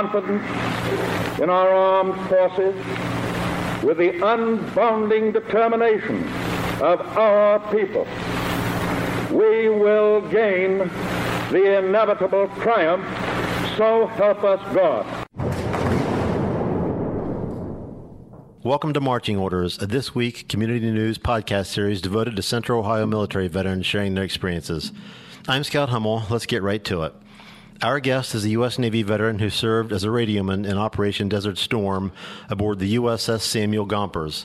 confidence in our armed forces, with the unbounding determination of our people, we will gain the inevitable triumph, so help us God. Welcome to Marching Orders, a This Week community news podcast series devoted to Central Ohio military veterans sharing their experiences. I'm Scout Hummel. Let's get right to it. Our guest is a U.S. Navy veteran who served as a radioman in Operation Desert Storm aboard the USS Samuel Gompers.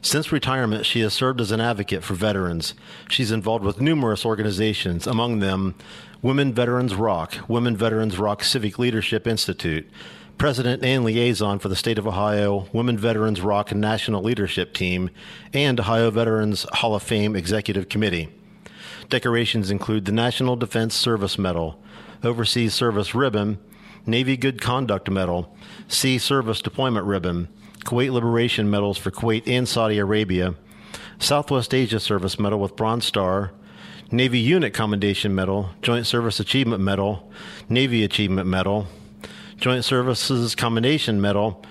Since retirement, she has served as an advocate for veterans. She's involved with numerous organizations, among them Women Veterans Rock, Women Veterans Rock Civic Leadership Institute, President and Liaison for the State of Ohio Women Veterans Rock National Leadership Team, and Ohio Veterans Hall of Fame Executive Committee. Decorations include the National Defense Service Medal, Overseas Service Ribbon, Navy Good Conduct Medal, Sea Service Deployment Ribbon, Kuwait Liberation Medals for Kuwait and Saudi Arabia, Southwest Asia Service Medal with Bronze Star, Navy Unit Commendation Medal, Joint Service Achievement Medal, Navy Achievement Medal, Joint Services Commendation Medal,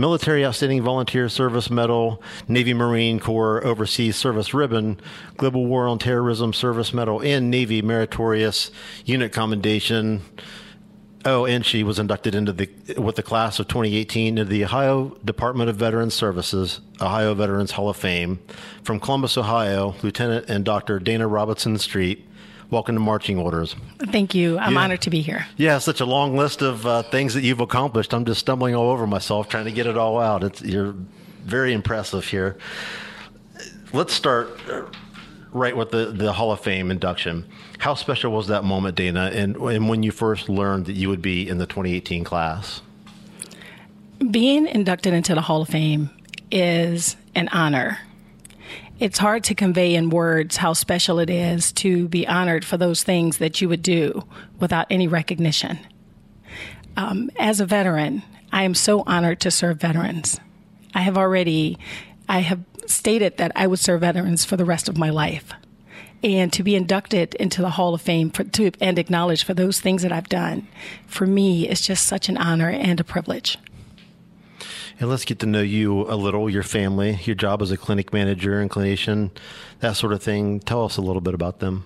Military Outstanding Volunteer Service Medal, Navy Marine Corps Overseas Service Ribbon, Global War on Terrorism Service Medal, and Navy Meritorious Unit Commendation. Oh, and she was inducted into the with the class of 2018 into the Ohio Department of Veterans Services Ohio Veterans Hall of Fame from Columbus, Ohio. Lieutenant and Dr. Dana Robinson Street Welcome to Marching Orders. Thank you. I'm yeah. honored to be here. Yeah, such a long list of uh, things that you've accomplished. I'm just stumbling all over myself trying to get it all out. It's, you're very impressive here. Let's start right with the, the Hall of Fame induction. How special was that moment, Dana, and, and when you first learned that you would be in the 2018 class? Being inducted into the Hall of Fame is an honor it's hard to convey in words how special it is to be honored for those things that you would do without any recognition. Um, as a veteran, I am so honored to serve veterans. I have already, I have stated that I would serve veterans for the rest of my life. And to be inducted into the Hall of Fame for, to, and acknowledged for those things that I've done, for me, is just such an honor and a privilege. And let's get to know you a little, your family, your job as a clinic manager and clinician, that sort of thing. Tell us a little bit about them.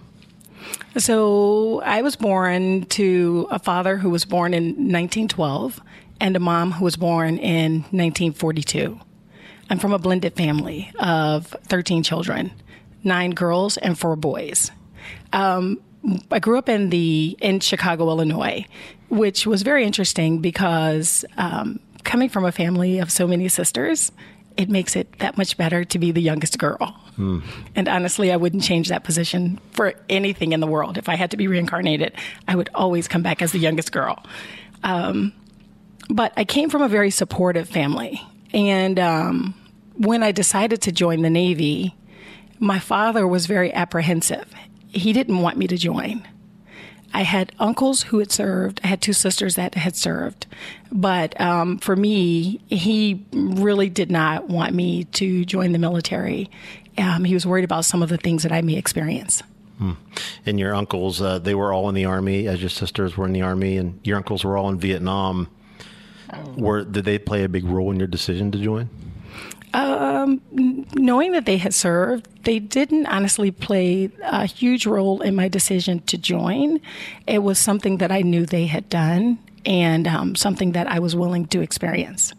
So I was born to a father who was born in 1912 and a mom who was born in 1942. I'm from a blended family of 13 children, nine girls and four boys. Um, I grew up in the in Chicago, Illinois, which was very interesting because um, coming from a family of so many sisters, it makes it that much better to be the youngest girl. Hmm. And honestly, I wouldn't change that position for anything in the world. If I had to be reincarnated, I would always come back as the youngest girl. Um, but I came from a very supportive family. And um, when I decided to join the Navy, my father was very apprehensive. He didn't want me to join. I had uncles who had served. I had two sisters that had served. But um, for me, he really did not want me to join the military. Um, he was worried about some of the things that I may experience. Hmm. And your uncles, uh, they were all in the army, as your sisters were in the army, and your uncles were all in Vietnam. Were did they play a big role in your decision to join? Um, knowing that they had served, they didn't honestly play a huge role in my decision to join. It was something that I knew they had done and um, something that I was willing to experience.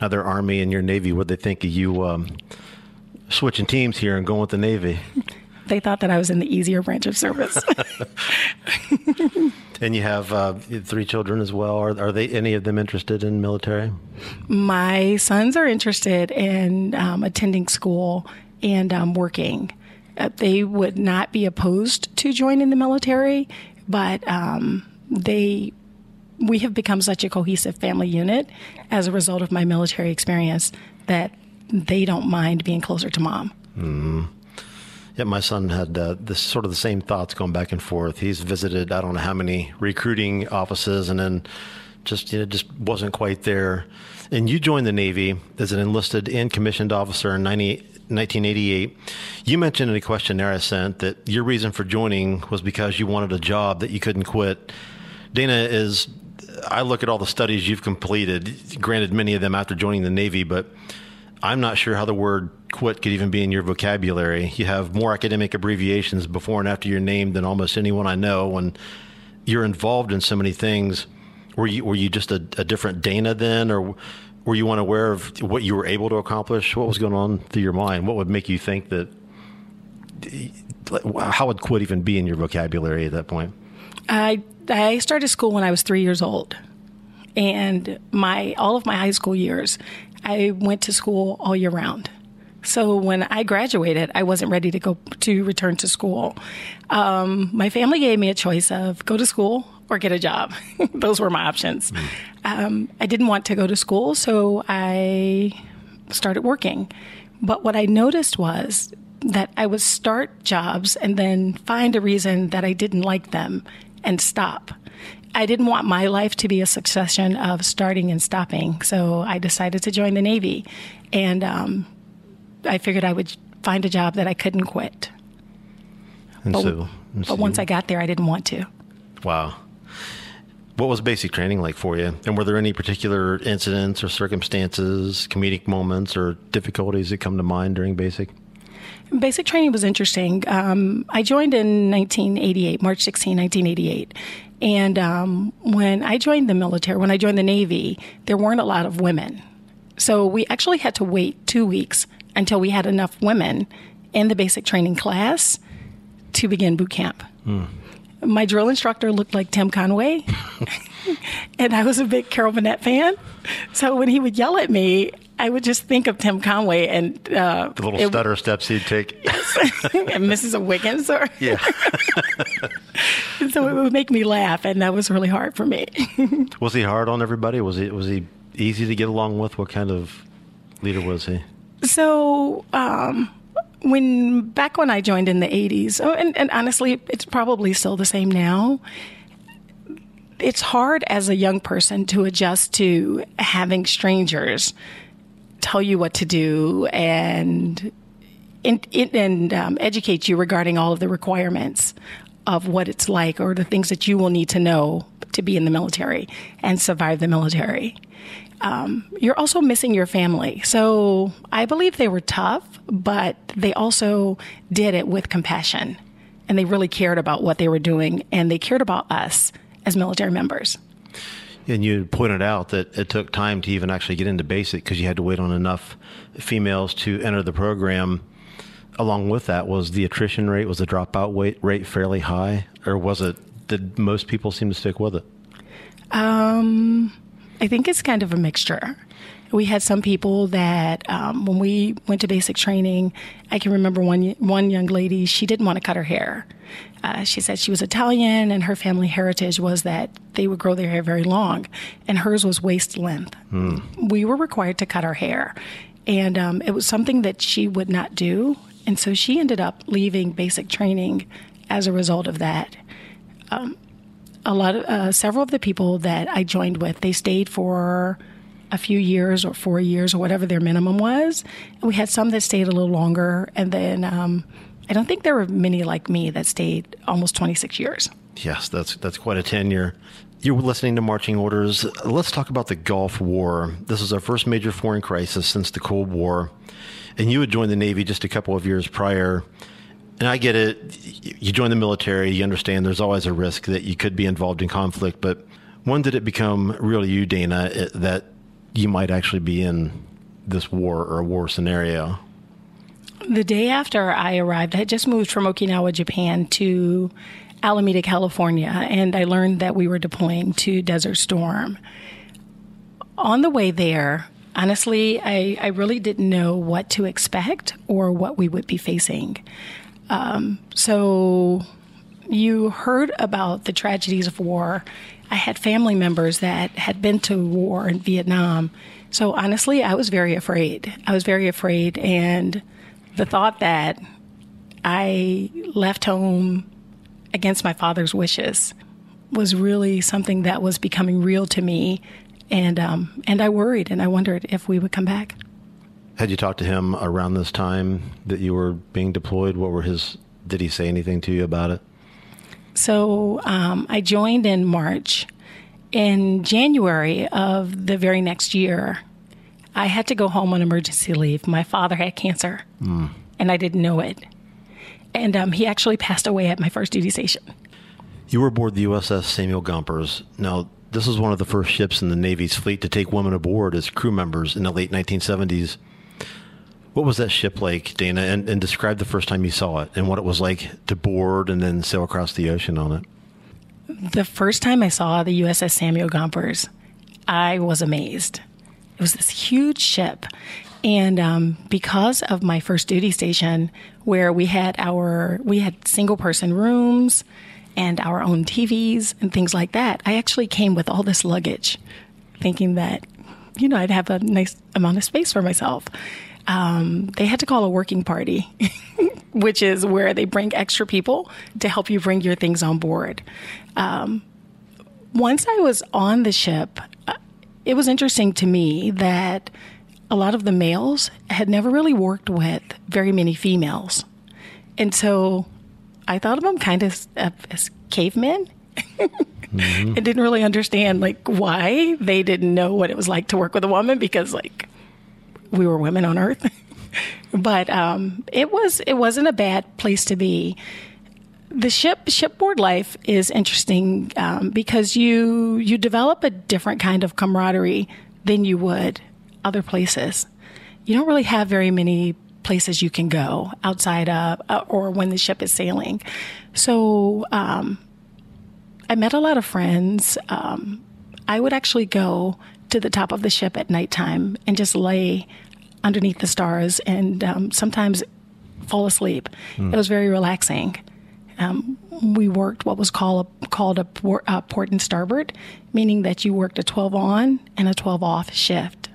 Now, their Army and your Navy, what they think of you um, switching teams here and going with the Navy? they thought that I was in the easier branch of service. and you have uh, three children as well. Are, are, they any of them interested in military? My sons are interested in um, attending school and um, working. Uh, they would not be opposed to joining the military, but um, they we have become such a cohesive family unit as a result of my military experience that they don't mind being closer to mom. Mm. Yeah, my son had uh, this sort of the same thoughts going back and forth. He's visited I don't know how many recruiting offices, and then just you know just wasn't quite there. And you joined the Navy as an enlisted and commissioned officer in 90, 1988. You mentioned in a questionnaire I sent that your reason for joining was because you wanted a job that you couldn't quit. Dana is I look at all the studies you've completed, granted, many of them after joining the Navy, but I'm not sure how the word quit could even be in your vocabulary. You have more academic abbreviations before and after your name than almost anyone I know. And you're involved in so many things. Were you were you just a, a different Dana then, or were you unaware of what you were able to accomplish? What was going on through your mind? What would make you think that? How would quit even be in your vocabulary at that point? I I started school when I was three years old, and my all of my high school years, I went to school all year round. So when I graduated, I wasn't ready to go to return to school. Um, my family gave me a choice of go to school or get a job. Those were my options. Mm. Um, I didn't want to go to school, so I started working. But what I noticed was that I would start jobs and then find a reason that I didn't like them and stop. I didn't want my life to be a succession of starting and stopping, so I decided to join the Navy. And um, I figured I would find a job that I couldn't quit. And but, so, and so but once I got there, I didn't want to. Wow. What was basic training like for you? And were there any particular incidents or circumstances, comedic moments, or difficulties that come to mind during basic? Basic training was interesting. Um, I joined in 1988, March 16, 1988. And um, when I joined the military, when I joined the Navy, there weren't a lot of women. So we actually had to wait two weeks until we had enough women in the basic training class to begin boot camp. Mm. My drill instructor looked like Tim Conway, and I was a big Carol Burnett fan. So when he would yell at me, I would just think of Tim Conway and uh, the little it, stutter steps he'd take, and Mrs. Wiggins, or yeah. so it would make me laugh, and that was really hard for me. was he hard on everybody? Was he was he easy to get along with? What kind of leader was he? So, um, when back when I joined in the 80s, oh, and, and honestly, it's probably still the same now. It's hard as a young person to adjust to having strangers tell you what to do and and, and um, educate you regarding all of the requirements of what it's like or the things that you will need to know to be in the military and survive the military um, you're also missing your family. So I believe they were tough, but they also did it with compassion. And they really cared about what they were doing, and they cared about us as military members. And you pointed out that it took time to even actually get into basic because you had to wait on enough females to enter the program. Along with that, was the attrition rate, was the dropout rate fairly high, or was it? Did most people seem to stick with it? Um, I think it's kind of a mixture. We had some people that, um, when we went to basic training, I can remember one one young lady. She didn't want to cut her hair. Uh, she said she was Italian, and her family heritage was that they would grow their hair very long, and hers was waist length. Hmm. We were required to cut our hair, and um, it was something that she would not do, and so she ended up leaving basic training as a result of that. Um, a lot of uh, several of the people that I joined with, they stayed for a few years or four years or whatever their minimum was. And we had some that stayed a little longer, and then um, I don't think there were many like me that stayed almost 26 years. Yes, that's that's quite a tenure. You're listening to Marching Orders. Let's talk about the Gulf War. This is our first major foreign crisis since the Cold War, and you had joined the Navy just a couple of years prior and I get it. You join the military, you understand there's always a risk that you could be involved in conflict. But when did it become real to you, Dana, that you might actually be in this war or a war scenario? The day after I arrived, I had just moved from Okinawa, Japan to Alameda, California, and I learned that we were deploying to Desert Storm. On the way there, honestly, I, I really didn't know what to expect or what we would be facing. Um, so you heard about the tragedies of war. I had family members that had been to war in Vietnam. So honestly, I was very afraid. I was very afraid. And the thought that I left home against my father's wishes was really something that was becoming real to me. And, um, and I worried and I wondered if we would come back. Had you talked to him around this time that you were being deployed? What were his? Did he say anything to you about it? So um, I joined in March, in January of the very next year, I had to go home on emergency leave. My father had cancer, mm. and I didn't know it. And um, he actually passed away at my first duty station. You were aboard the USS Samuel Gompers. Now, this was one of the first ships in the Navy's fleet to take women aboard as crew members in the late 1970s. What was that ship like, Dana? And, and describe the first time you saw it and what it was like to board and then sail across the ocean on it. The first time I saw the USS Samuel Gompers, I was amazed. It was this huge ship. And um, because of my first duty station, where we had our we had single person rooms and our own TVs and things like that, I actually came with all this luggage, thinking that you know I'd have a nice amount of space for myself. Um, they had to call a working party, which is where they bring extra people to help you bring your things on board. Um, once I was on the ship, uh, it was interesting to me that a lot of the males had never really worked with very many females. And so I thought of them kind of as cavemen. mm-hmm. I didn't really understand like why they didn't know what it was like to work with a woman because like we were women on earth. but um, it was it wasn't a bad place to be. The ship shipboard life is interesting um, because you you develop a different kind of camaraderie than you would other places. You don't really have very many places you can go outside of uh, or when the ship is sailing. So um, I met a lot of friends. Um, I would actually go to the top of the ship at nighttime and just lay underneath the stars and um, sometimes fall asleep. Mm. It was very relaxing. Um, we worked what was called a, called a port, uh, port and starboard, meaning that you worked a 12 on and a 12 off shift.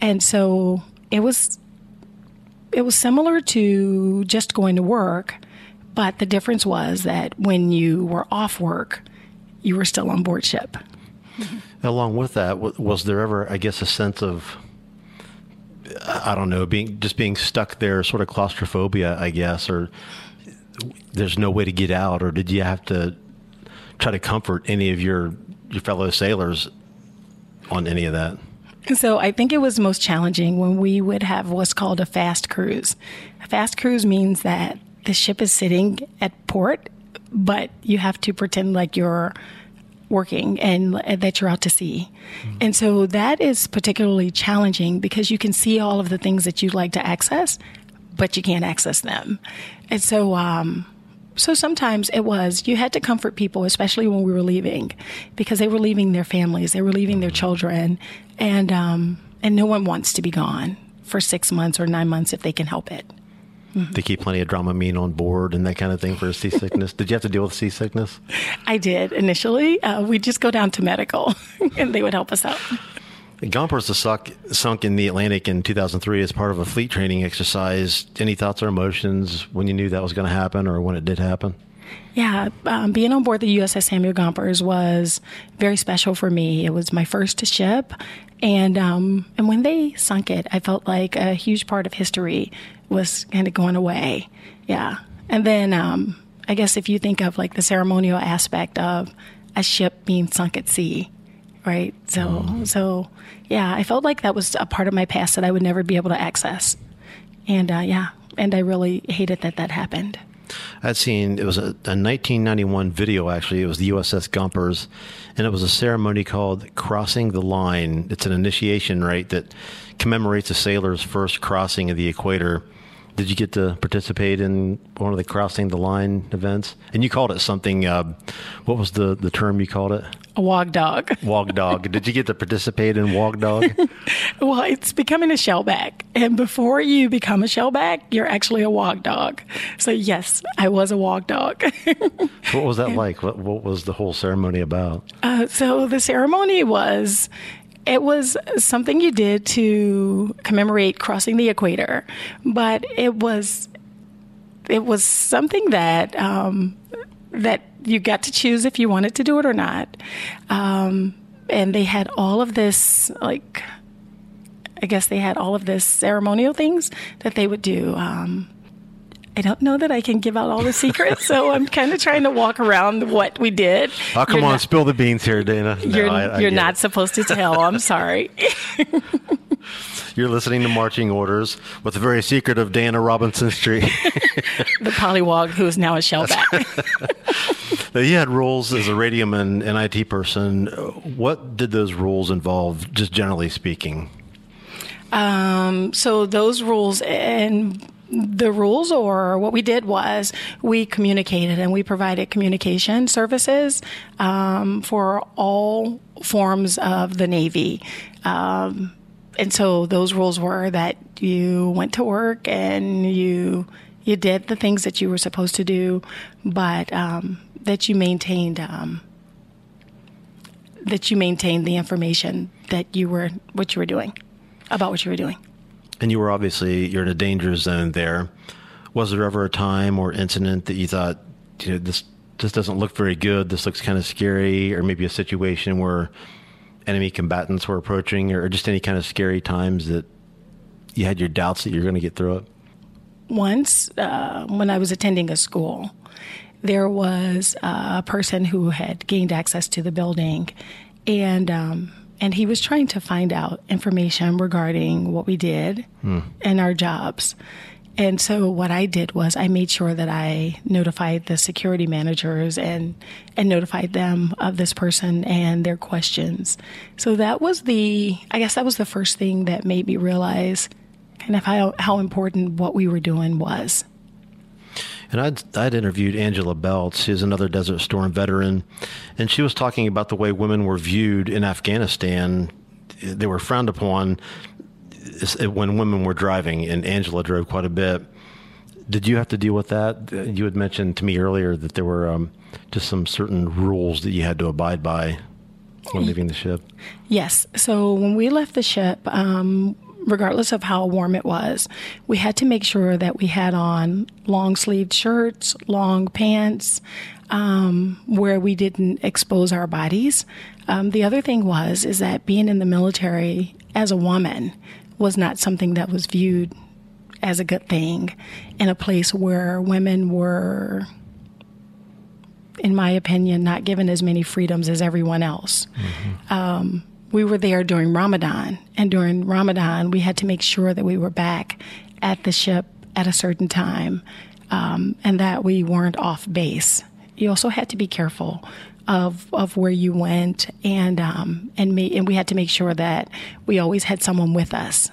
And so it was it was similar to just going to work, but the difference was that when you were off work, you were still on board ship. Along with that, was there ever, I guess, a sense of I don't know, being just being stuck there, sort of claustrophobia, I guess, or there's no way to get out, or did you have to try to comfort any of your your fellow sailors on any of that? So I think it was most challenging when we would have what's called a fast cruise. A fast cruise means that the ship is sitting at port, but you have to pretend like you're working and that you're out to sea. Mm-hmm. And so that is particularly challenging because you can see all of the things that you'd like to access, but you can't access them. And so, um, so sometimes it was you had to comfort people, especially when we were leaving, because they were leaving their families, they were leaving their children, and um, and no one wants to be gone for six months or nine months if they can help it. Mm-hmm. To keep plenty of Dramamine on board and that kind of thing for seasickness. did you have to deal with seasickness? I did initially. Uh, we'd just go down to medical, and they would help us out. Gompers was sunk, sunk in the Atlantic in 2003 as part of a fleet training exercise. Any thoughts or emotions when you knew that was going to happen or when it did happen? Yeah, um, being on board the USS Samuel Gompers was very special for me. It was my first ship, and um, and when they sunk it, I felt like a huge part of history was kind of going away. Yeah, and then um, I guess if you think of like the ceremonial aspect of a ship being sunk at sea, right? So, mm. so yeah, I felt like that was a part of my past that I would never be able to access. And uh, yeah, and I really hated that that happened. I'd seen it was a, a, 1991 video actually. It was the USS Gompers, and it was a ceremony called Crossing the Line. It's an initiation rite that commemorates a sailor's first crossing of the equator. Did you get to participate in one of the crossing the line events? And you called it something. Uh, what was the the term you called it? A wog dog. Wog dog. Did you get to participate in wog dog? well, it's becoming a shellback, and before you become a shellback, you're actually a wog dog. So yes, I was a wog dog. what was that like? What, what was the whole ceremony about? Uh, so the ceremony was it was something you did to commemorate crossing the equator, but it was it was something that um, that you got to choose if you wanted to do it or not. Um, and they had all of this like I guess they had all of this ceremonial things that they would do. Um, I don't know that I can give out all the secrets, so I'm kind of trying to walk around what we did. Oh, come You're on, not- spill the beans here, Dana. No, You're, I- I you're not it. supposed to tell. I'm sorry. You're listening to Marching Orders with the very secret of Dana Robinson Street. the pollywog who is now a shellback. Now, you had roles as a radioman and IT person. What did those roles involve, just generally speaking? Um, so those rules and the rules or what we did was we communicated and we provided communication services um, for all forms of the Navy. Um, and so those rules were that you went to work and you you did the things that you were supposed to do, but um, that you maintained um, that you maintained the information that you were what you were doing about what you were doing. And you were obviously you're in a danger zone there. Was there ever a time or incident that you thought, you know, this this doesn't look very good. This looks kind of scary, or maybe a situation where enemy combatants were approaching, or just any kind of scary times that you had your doubts that you're going to get through it. once uh, when I was attending a school, there was a person who had gained access to the building, and um, and he was trying to find out information regarding what we did hmm. and our jobs. And so what I did was I made sure that I notified the security managers and and notified them of this person and their questions. So that was the I guess that was the first thing that made me realize kind of how how important what we were doing was. And I'd, I'd interviewed Angela Belts, who's another Desert Storm veteran, and she was talking about the way women were viewed in Afghanistan. They were frowned upon when women were driving, and Angela drove quite a bit. Did you have to deal with that? You had mentioned to me earlier that there were um, just some certain rules that you had to abide by when leaving the ship. Yes. So when we left the ship, um, regardless of how warm it was, we had to make sure that we had on long sleeved shirts, long pants, um, where we didn't expose our bodies. Um, the other thing was is that being in the military as a woman was not something that was viewed as a good thing in a place where women were in my opinion, not given as many freedoms as everyone else. Um, we were there during Ramadan, and during Ramadan, we had to make sure that we were back at the ship at a certain time um, and that we weren't off base. You also had to be careful of of where you went, and um, and me, and we had to make sure that we always had someone with us.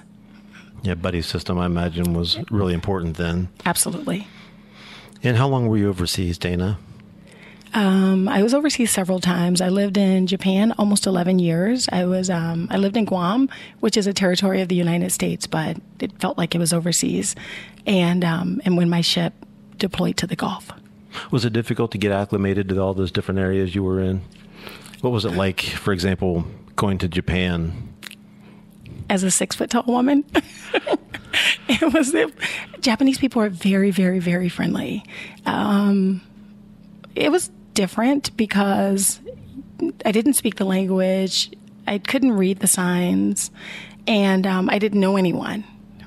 Yeah, buddy system, I imagine, was really important then. Absolutely. And how long were you overseas, Dana? Um, I was overseas several times. I lived in Japan almost 11 years. I was um, I lived in Guam, which is a territory of the United States, but it felt like it was overseas. And um, and when my ship deployed to the Gulf, Was it difficult to get acclimated to all those different areas you were in? What was it like, for example, going to Japan? as a six foot tall woman, it was it, Japanese people are very very very friendly. Um, it was different because I didn't speak the language. I couldn't read the signs, and um, I didn't know anyone.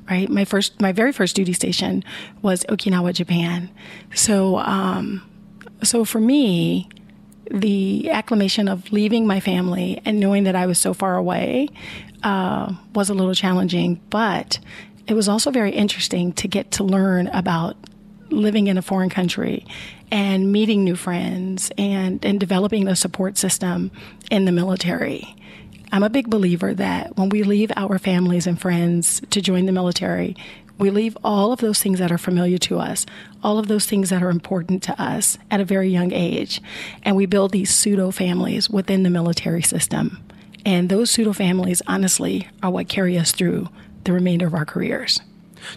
Right, my first, my very first duty station was Okinawa, Japan. So, um, so for me, the acclimation of leaving my family and knowing that I was so far away uh, was a little challenging, but it was also very interesting to get to learn about living in a foreign country and meeting new friends and, and developing a support system in the military. I'm a big believer that when we leave our families and friends to join the military, we leave all of those things that are familiar to us, all of those things that are important to us at a very young age, and we build these pseudo families within the military system. And those pseudo families, honestly, are what carry us through the remainder of our careers.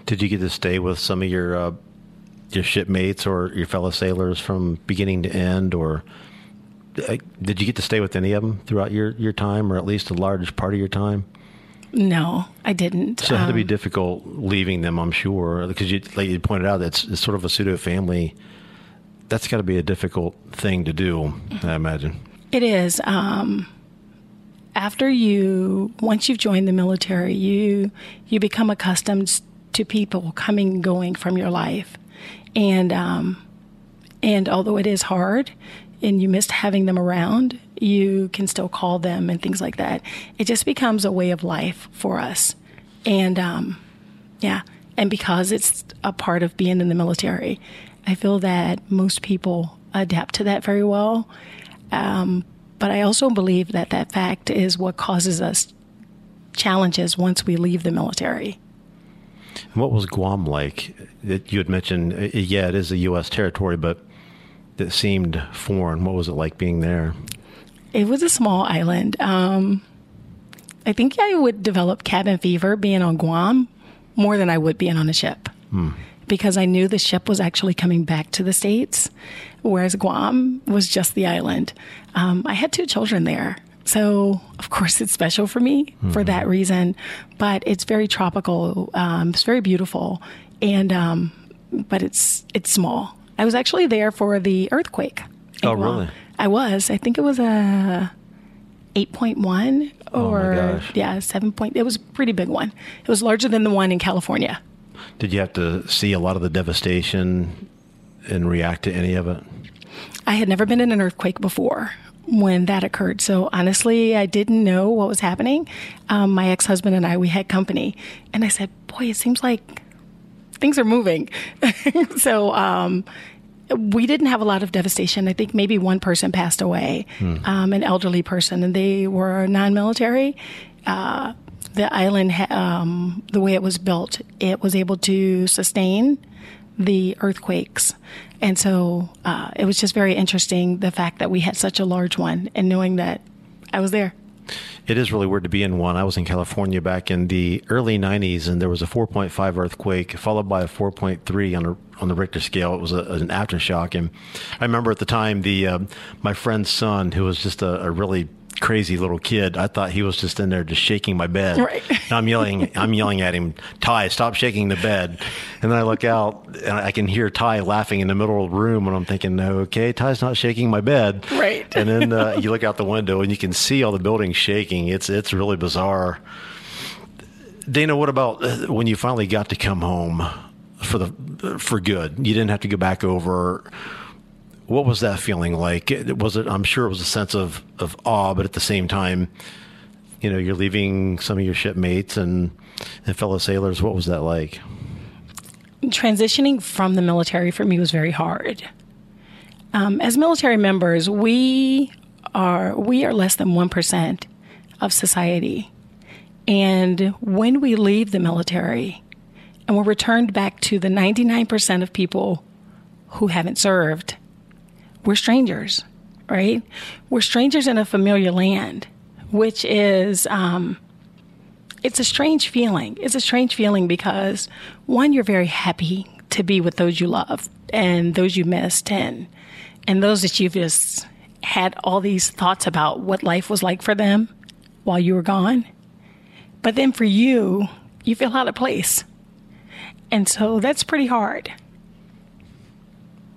Did you get to stay with some of your uh, your shipmates or your fellow sailors from beginning to end, or uh, did you get to stay with any of them throughout your, your time, or at least a large part of your time? No, I didn't. So it had to be Um, difficult leaving them, I'm sure, because you, like you pointed out, it's, it's sort of a pseudo family. That's got to be a difficult thing to do, I imagine. It is. Um, after you, once you've joined the military, you you become accustomed to people coming and going from your life. And um, and although it is hard, and you missed having them around, you can still call them and things like that. It just becomes a way of life for us, and um, yeah, and because it's a part of being in the military, I feel that most people adapt to that very well. Um, but I also believe that that fact is what causes us challenges once we leave the military. What was Guam like? You had mentioned, uh, yeah, it is a U.S. territory, but it seemed foreign. What was it like being there? It was a small island. Um, I think I would develop cabin fever being on Guam more than I would being on a ship. Hmm. Because I knew the ship was actually coming back to the States, whereas Guam was just the island. Um, I had two children there. So, of course, it's special for me mm-hmm. for that reason. But it's very tropical. Um, it's very beautiful, and um, but it's it's small. I was actually there for the earthquake. Oh, really? I was. I think it was a eight point one or oh yeah seven point. It was a pretty big one. It was larger than the one in California. Did you have to see a lot of the devastation and react to any of it? I had never been in an earthquake before when that occurred. So honestly, I didn't know what was happening. Um, my ex husband and I, we had company, and I said, "Boy, it seems like things are moving." so um, we didn't have a lot of devastation. I think maybe one person passed away, hmm. um, an elderly person, and they were non-military. Uh, the island, um, the way it was built, it was able to sustain the earthquakes. And so uh, it was just very interesting the fact that we had such a large one and knowing that I was there. It is really weird to be in one. I was in California back in the early 90s, and there was a 4.5 earthquake followed by a 4.3 on a, on the Richter scale. It was a, an aftershock, and I remember at the time the uh, my friend's son, who was just a, a really crazy little kid. I thought he was just in there just shaking my bed. Right. I'm yelling, I'm yelling at him, Ty, stop shaking the bed. And then I look out and I can hear Ty laughing in the middle of the room, and I'm thinking, no, okay, Ty's not shaking my bed. Right. And then uh, you look out the window and you can see all the buildings shaking. It's it's really bizarre. Dana, what about uh, when you finally got to come home for the for good? You didn't have to go back over what was that feeling like? Was it? I'm sure it was a sense of of awe, but at the same time, you know, you're leaving some of your shipmates and and fellow sailors. What was that like? Transitioning from the military for me was very hard. Um, as military members, we are we are less than one percent of society, and when we leave the military and we're returned back to the 99% of people who haven't served, we're strangers, right? We're strangers in a familiar land, which is, um, it's a strange feeling. It's a strange feeling because one, you're very happy to be with those you love and those you missed and and those that you've just had all these thoughts about what life was like for them while you were gone. But then for you, you feel out of place. And so that's pretty hard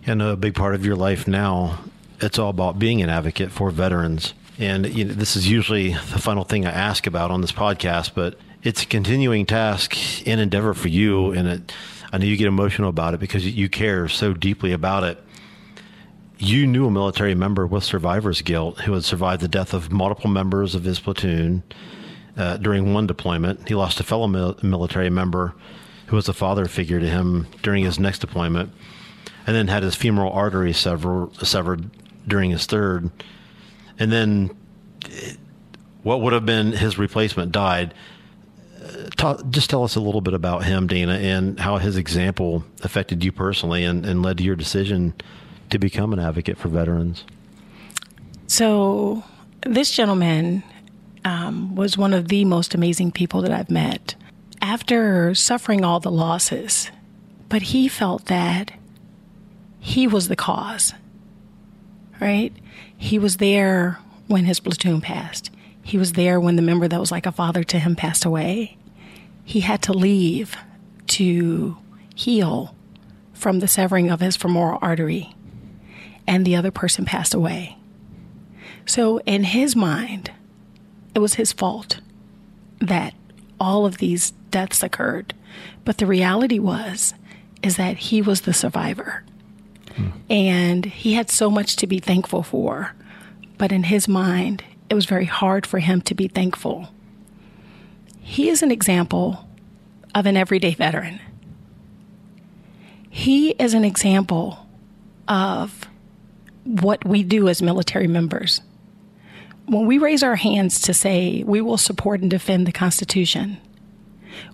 and a big part of your life now, it's all about being an advocate for veterans. And you know, this is usually the final thing I ask about on this podcast, but it's a continuing task and endeavor for you. And it, I know you get emotional about it because you care so deeply about it. You knew a military member with survivor's guilt who had survived the death of multiple members of his platoon uh, during one deployment. He lost a fellow mil- military member who was a father figure to him during his next deployment and then had his femoral artery severed, severed during his third. And then what would have been his replacement died. Uh, just tell us a little bit about him, Dana, and how his example affected you personally and, and led to your decision to become an advocate for veterans. So, this gentleman um, was one of the most amazing people that I've met. After suffering all the losses, but he felt that he was the cause, right? He was there when his platoon passed. He was there when the member that was like a father to him passed away. He had to leave to heal from the severing of his femoral artery, and the other person passed away. So, in his mind, it was his fault that all of these deaths occurred. But the reality was, is that he was the survivor. And he had so much to be thankful for. But in his mind, it was very hard for him to be thankful. He is an example of an everyday veteran. He is an example of what we do as military members. When we raise our hands to say we will support and defend the Constitution,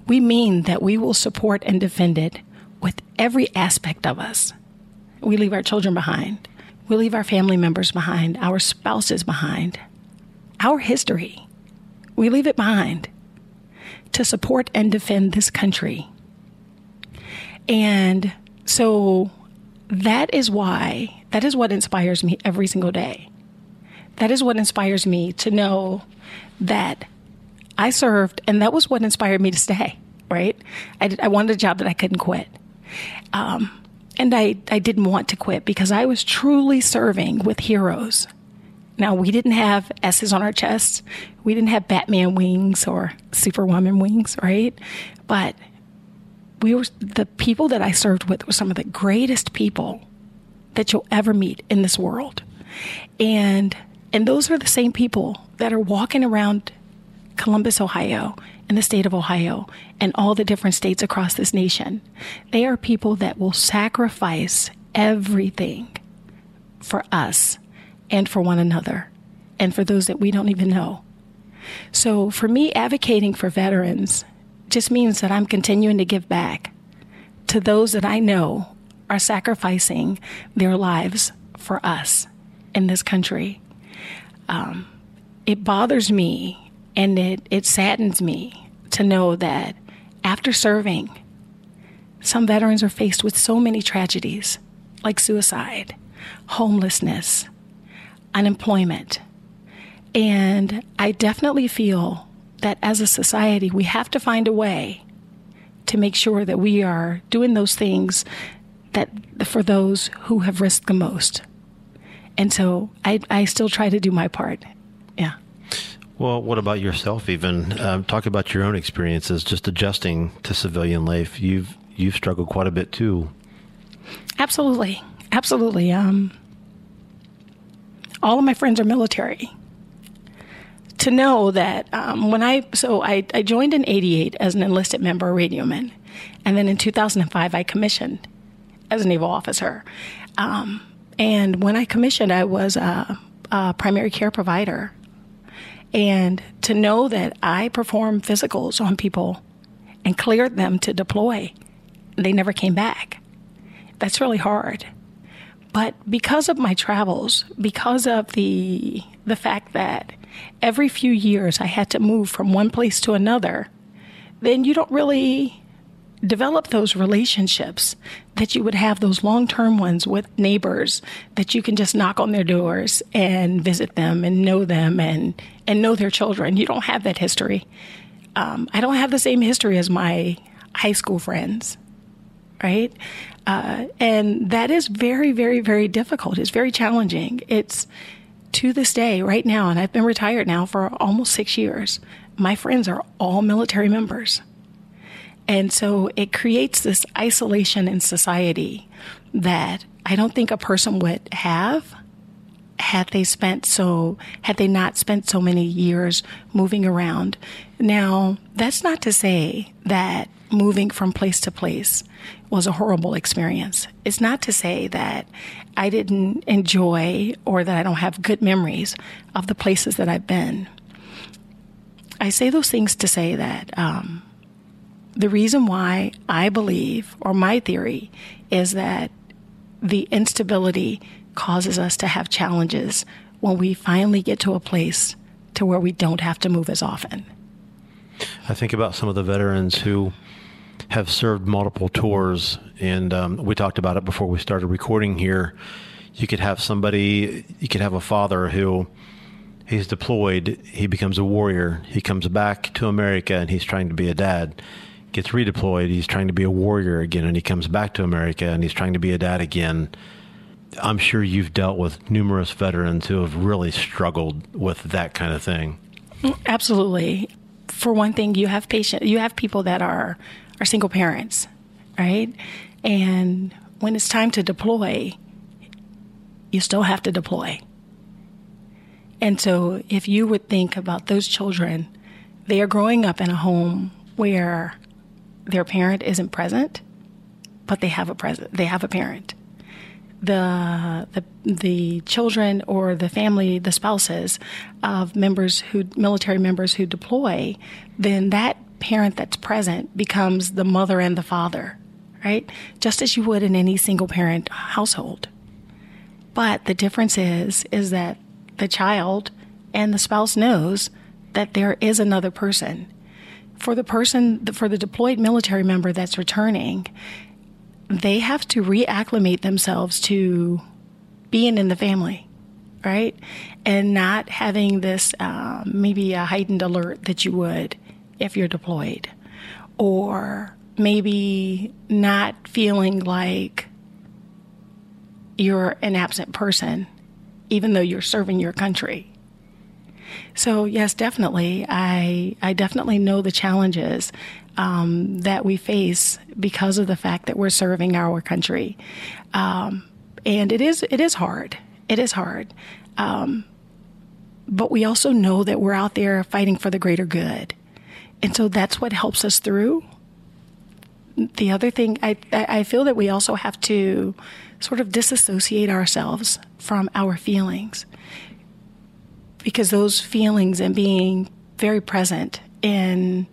we mean that we will support and defend it with every aspect of us. We leave our children behind. We leave our family members behind, our spouses behind, our history. We leave it behind to support and defend this country. And so that is why, that is what inspires me every single day. That is what inspires me to know that I served, and that was what inspired me to stay, right? I, I wanted a job that I couldn't quit. Um, and I, I didn't want to quit because I was truly serving with heroes. Now, we didn't have S's on our chests. We didn't have Batman wings or Superwoman wings, right? But we were the people that I served with were some of the greatest people that you'll ever meet in this world. And and those are the same people that are walking around Columbus, Ohio, in the state of Ohio, and all the different states across this nation. They are people that will sacrifice everything for us and for one another and for those that we don't even know. So, for me, advocating for veterans just means that I'm continuing to give back to those that I know are sacrificing their lives for us in this country. Um, it bothers me and it, it saddens me to know that after serving, some veterans are faced with so many tragedies like suicide, homelessness, unemployment. And I definitely feel that as a society, we have to find a way to make sure that we are doing those things that for those who have risked the most. And so I, I still try to do my part. Yeah. Well, what about yourself? Even um, talk about your own experiences, just adjusting to civilian life. You've you've struggled quite a bit too. Absolutely, absolutely. Um, all of my friends are military, to know that um, when I so I, I joined in '88 as an enlisted member, radioman, and then in 2005 I commissioned as a naval officer. Um, and when I commissioned, I was a, a primary care provider, and to know that I performed physicals on people and cleared them to deploy, they never came back. That's really hard. But because of my travels, because of the the fact that every few years I had to move from one place to another, then you don't really develop those relationships that you would have those long-term ones with neighbors that you can just knock on their doors and visit them and know them and and know their children. You don't have that history. Um, I don't have the same history as my high school friends, right? Uh, and that is very, very, very difficult. It's very challenging. It's to this day, right now, and I've been retired now for almost six years, my friends are all military members. And so it creates this isolation in society that I don't think a person would have had they spent so had they not spent so many years moving around. Now, that's not to say that moving from place to place was a horrible experience. It's not to say that I didn't enjoy or that I don't have good memories of the places that I've been. I say those things to say that um, the reason why I believe, or my theory, is that the instability causes us to have challenges when we finally get to a place to where we don't have to move as often. I think about some of the veterans who have served multiple tours, and um, we talked about it before we started recording here. You could have somebody, you could have a father who he's deployed, he becomes a warrior, he comes back to America, and he's trying to be a dad. Gets redeployed, he's trying to be a warrior again, and he comes back to America, and he's trying to be a dad again. I'm sure you've dealt with numerous veterans who have really struggled with that kind of thing. Absolutely. For one thing, you have patient, you have people that are are single parents, right? And when it's time to deploy, you still have to deploy. And so, if you would think about those children, they are growing up in a home where their parent isn't present, but they have a present. They have a parent. The, the the children or the family, the spouses of members who military members who deploy, then that parent that's present becomes the mother and the father, right? Just as you would in any single parent household. But the difference is is that the child and the spouse knows that there is another person. For the person for the deployed military member that's returning, they have to reacclimate themselves to being in the family, right? And not having this uh, maybe a heightened alert that you would if you're deployed, or maybe not feeling like you're an absent person, even though you're serving your country. So yes, definitely, I I definitely know the challenges um, that we face because of the fact that we're serving our country, um, and it is it is hard. It is hard, um, but we also know that we're out there fighting for the greater good, and so that's what helps us through. The other thing, I I feel that we also have to sort of disassociate ourselves from our feelings because those feelings and being very present in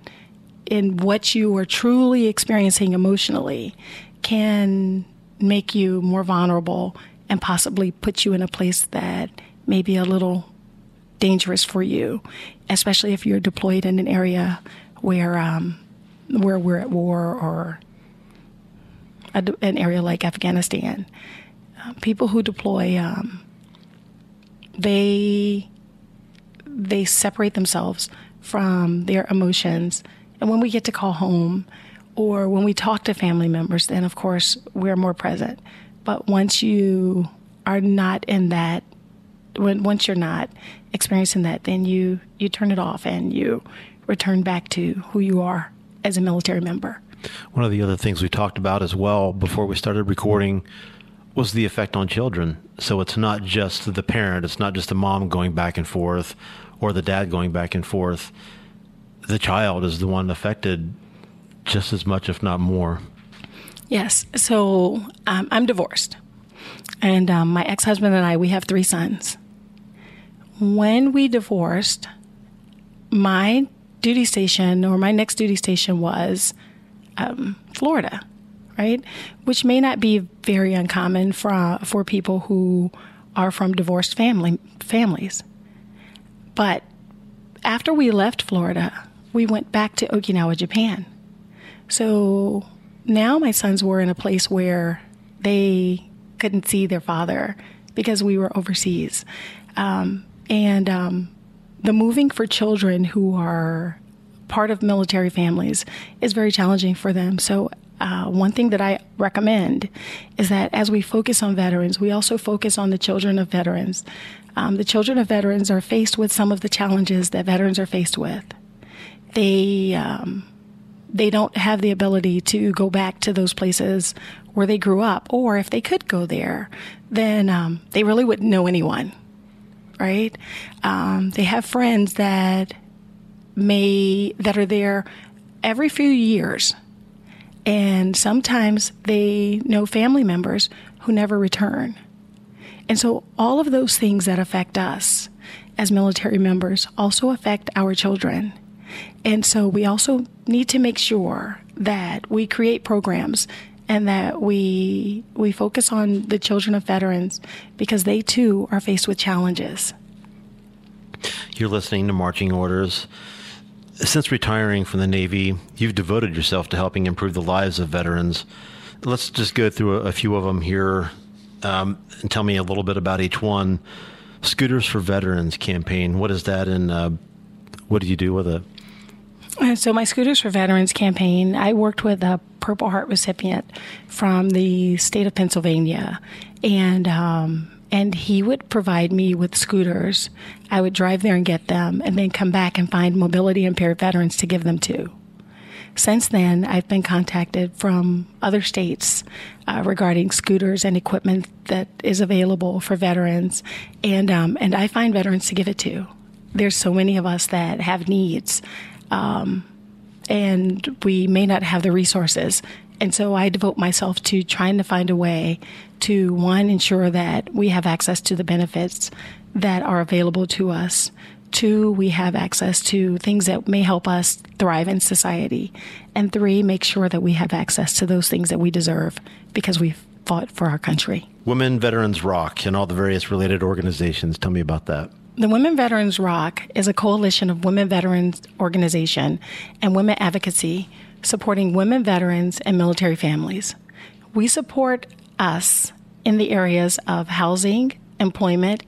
in what you are truly experiencing emotionally can make you more vulnerable and possibly put you in a place that may be a little dangerous for you, especially if you're deployed in an area where um, where we're at war or a, an area like Afghanistan. Uh, people who deploy, um, they they separate themselves from their emotions, and when we get to call home, or when we talk to family members, then of course we're more present. But once you are not in that, when once you're not experiencing that, then you you turn it off and you return back to who you are as a military member. One of the other things we talked about as well before we started recording was the effect on children. So it's not just the parent, it's not just the mom going back and forth or the dad going back and forth. The child is the one affected just as much, if not more. Yes. So um, I'm divorced. And um, my ex husband and I, we have three sons. When we divorced, my duty station or my next duty station was um, Florida, right? Which may not be very uncommon for for people who are from divorced family families. But after we left Florida, we went back to Okinawa, Japan. So now my sons were in a place where they couldn't see their father because we were overseas. Um, and um, the moving for children who are part of military families is very challenging for them. So, uh, one thing that I recommend is that as we focus on veterans, we also focus on the children of veterans. Um, the children of veterans are faced with some of the challenges that veterans are faced with. They um, they don't have the ability to go back to those places where they grew up, or if they could go there, then um, they really wouldn't know anyone, right? Um, they have friends that may that are there every few years. And sometimes they know family members who never return. And so all of those things that affect us as military members also affect our children. And so we also need to make sure that we create programs and that we we focus on the children of veterans because they too are faced with challenges. You're listening to Marching Orders. Since retiring from the Navy, you've devoted yourself to helping improve the lives of veterans. Let's just go through a, few of them here um, and tell me a little bit about each one. Scooters for Veterans campaign. What is that, and uh, what do you do with it? Uh, so, my Scooters for Veterans campaign, I worked with a Purple Heart recipient from the state of Pennsylvania, and um, and he would provide me with scooters. I would drive there and get them, and then come back and find mobility impaired veterans to give them to. Since then, I've been contacted from other states uh, regarding scooters and equipment that is available for veterans, and um, and I find veterans to give it to. There's so many of us that have needs, um, and we may not have the resources. And so I devote myself to trying to find a way to one ensure that we have access to the benefits that are available to us Two, we have access to things that may help us thrive in society. And three, make sure that we have access to those things that we deserve because we've fought for our country. Women Veterans Rock and all the various related organizations. Tell me about that. The Women Veterans Rock is a coalition of women veterans organization and women advocacy supporting women veterans and military families. We support us in the areas of housing, employment,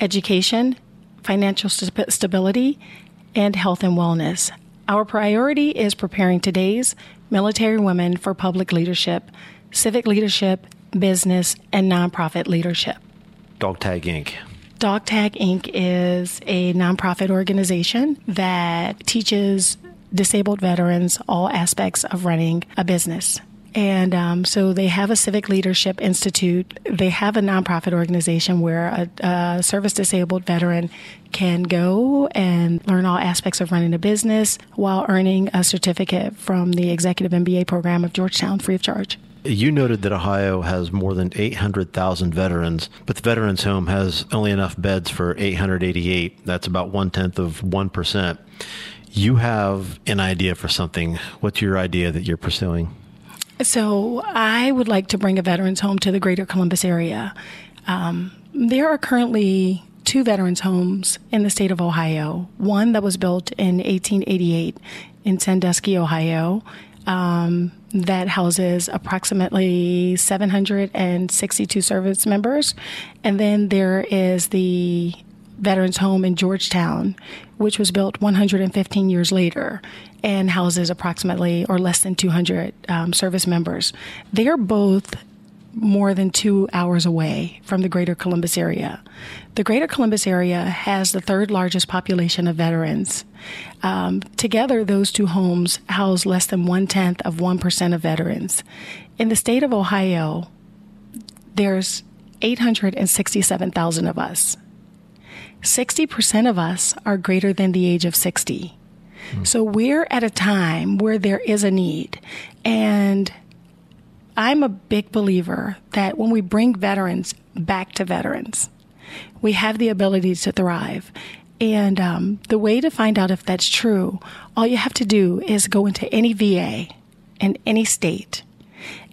education, financial st- stability, and health and wellness. Our priority is preparing today's military women for public leadership, civic leadership, business, and nonprofit leadership. Dog Tag Inc. Dog Tag Inc. is a nonprofit organization that teaches disabled veterans all aspects of running a business. And um, so they have a Civic Leadership Institute. They have a nonprofit organization where a, a, service disabled veteran can go and learn all aspects of running a business while earning a certificate from the Executive MBA program of Georgetown free of charge. You noted that Ohio has more than 800,000 veterans, but the Veterans Home has only enough beds for 888. That's about one tenth of 1%. You have an idea for something. What's your idea that you're pursuing? So I would like to bring a veterans home to the greater Columbus area. Um, there are currently two veterans homes in the state of Ohio. One that was built in 1888 in Sandusky, Ohio, um, that houses approximately 762 service members. And then there is the Veterans Home in Georgetown, which was built 115 years later and houses approximately or less than 200 um, service members. They are both more than two hours away from the greater Columbus area. The greater Columbus area has the third largest population of veterans. Um, together, those two homes house less than one tenth of 1% of veterans. In the state of Ohio, there's 867,000 of us. 60% of us are greater than the age of 60. Mm. So we're at a time where there is a need. And I'm a big believer that when we bring veterans back to veterans, we have the ability to thrive. And um, the way to find out if that's true, all you have to do is go into any VA in any state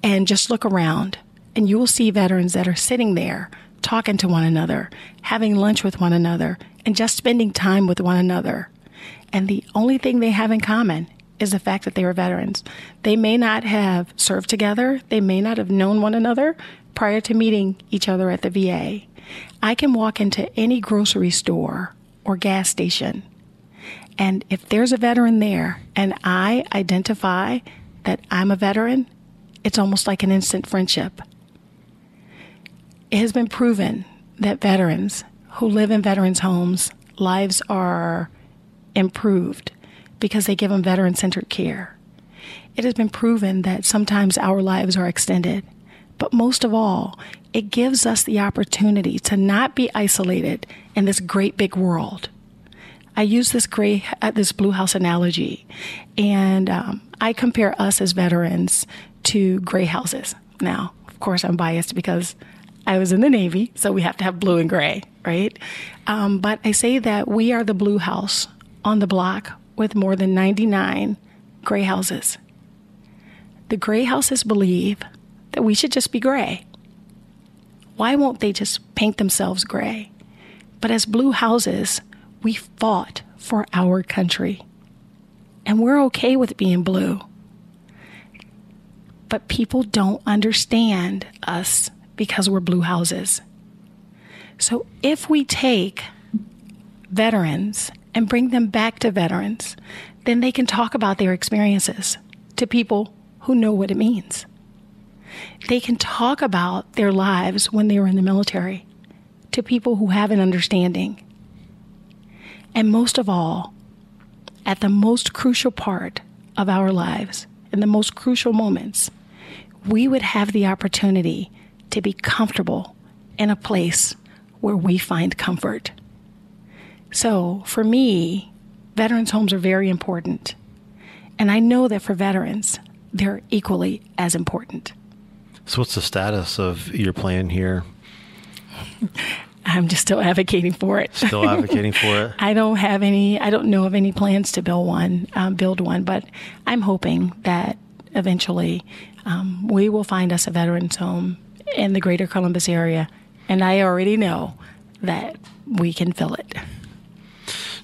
and just look around, and you will see veterans that are sitting there talking to one another, having lunch with one another, and just spending time with one another. And the only thing they have in common is the fact that they were veterans. They may not have served together, they may not have known one another prior to meeting each other at the VA. I can walk into any grocery store or gas station, and if there's a veteran there and I identify that I'm a veteran, it's almost like an instant friendship. It has been proven that veterans who live in veterans' homes, lives are improved because they give them veteran centered care. It has been proven that sometimes our lives are extended, but most of all, it gives us the opportunity to not be isolated in this great big world. I use this gray, uh, this blue house analogy, and um, I compare us as veterans to gray houses. Now, of course, I'm biased because I was in the Navy, so we have to have blue and gray, right? Um, but I say that we are the blue house on the block with more than 99 gray houses. The gray houses believe that we should just be gray. Why won't they just paint themselves gray? But as blue houses, we fought for our country. And we're okay with being blue. But people don't understand us because we're blue houses. So if we take veterans and bring them back to veterans, then they can talk about their experiences to people who know what it means. They can talk about their lives when they were in the military to people who have an understanding. And most of all, at the most crucial part of our lives, in the most crucial moments, we would have the opportunity to be comfortable in a place where we find comfort. So, for me, veterans' homes are very important. And I know that for veterans, they're equally as important. So, what's the status of your plan here? I'm just still advocating for it. Still advocating for it. I don't have any. I don't know of any plans to build one. Um, build one, but I'm hoping that eventually um, we will find us a veterans home in the greater Columbus area, and I already know that we can fill it.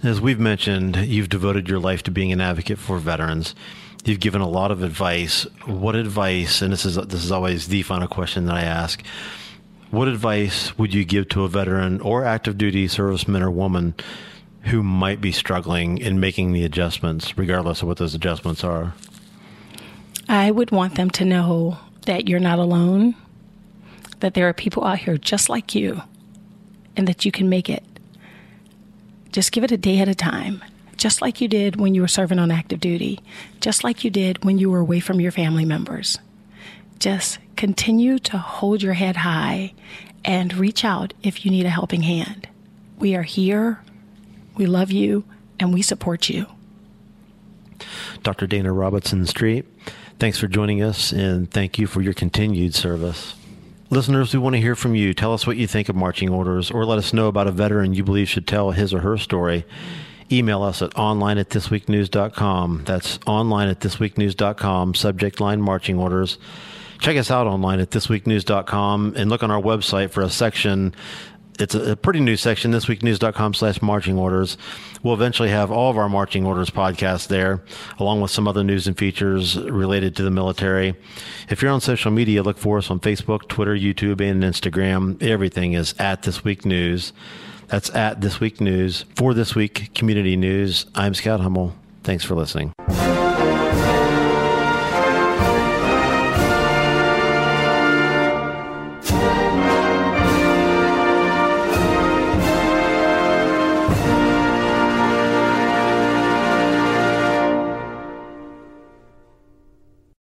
As we've mentioned, you've devoted your life to being an advocate for veterans. You've given a lot of advice. What advice? And this is this is always the final question that I ask. What advice would you give to a veteran or active duty serviceman or woman who might be struggling in making the adjustments, regardless of what those adjustments are? I would want them to know that you're not alone, that there are people out here just like you, and that you can make it. Just give it a day at a time, just like you did when you were serving on active duty, just like you did when you were away from your family members. Just continue to hold your head high and reach out if you need a helping hand. We are here, we love you, and we support you. Dr. Dana Robinson Street, thanks for joining us and thank you for your continued service. Listeners, we want to hear from you. Tell us what you think of marching orders or let us know about a veteran you believe should tell his or her story. Email us at online at thisweeknews.com. That's online at thisweeknews.com, subject line marching orders. Check us out online at thisweeknews.com and look on our website for a section it's a, pretty new section, thisweeknews.com slash marching orders. We'll eventually have all of our marching orders podcasts there, along with some other news and features related to the military. If you're on social media, look for us on Facebook, Twitter, YouTube, and Instagram. Everything is at This Week News. That's at This Week News. For This Week Community News, I'm Scott Hummel. Thanks for listening.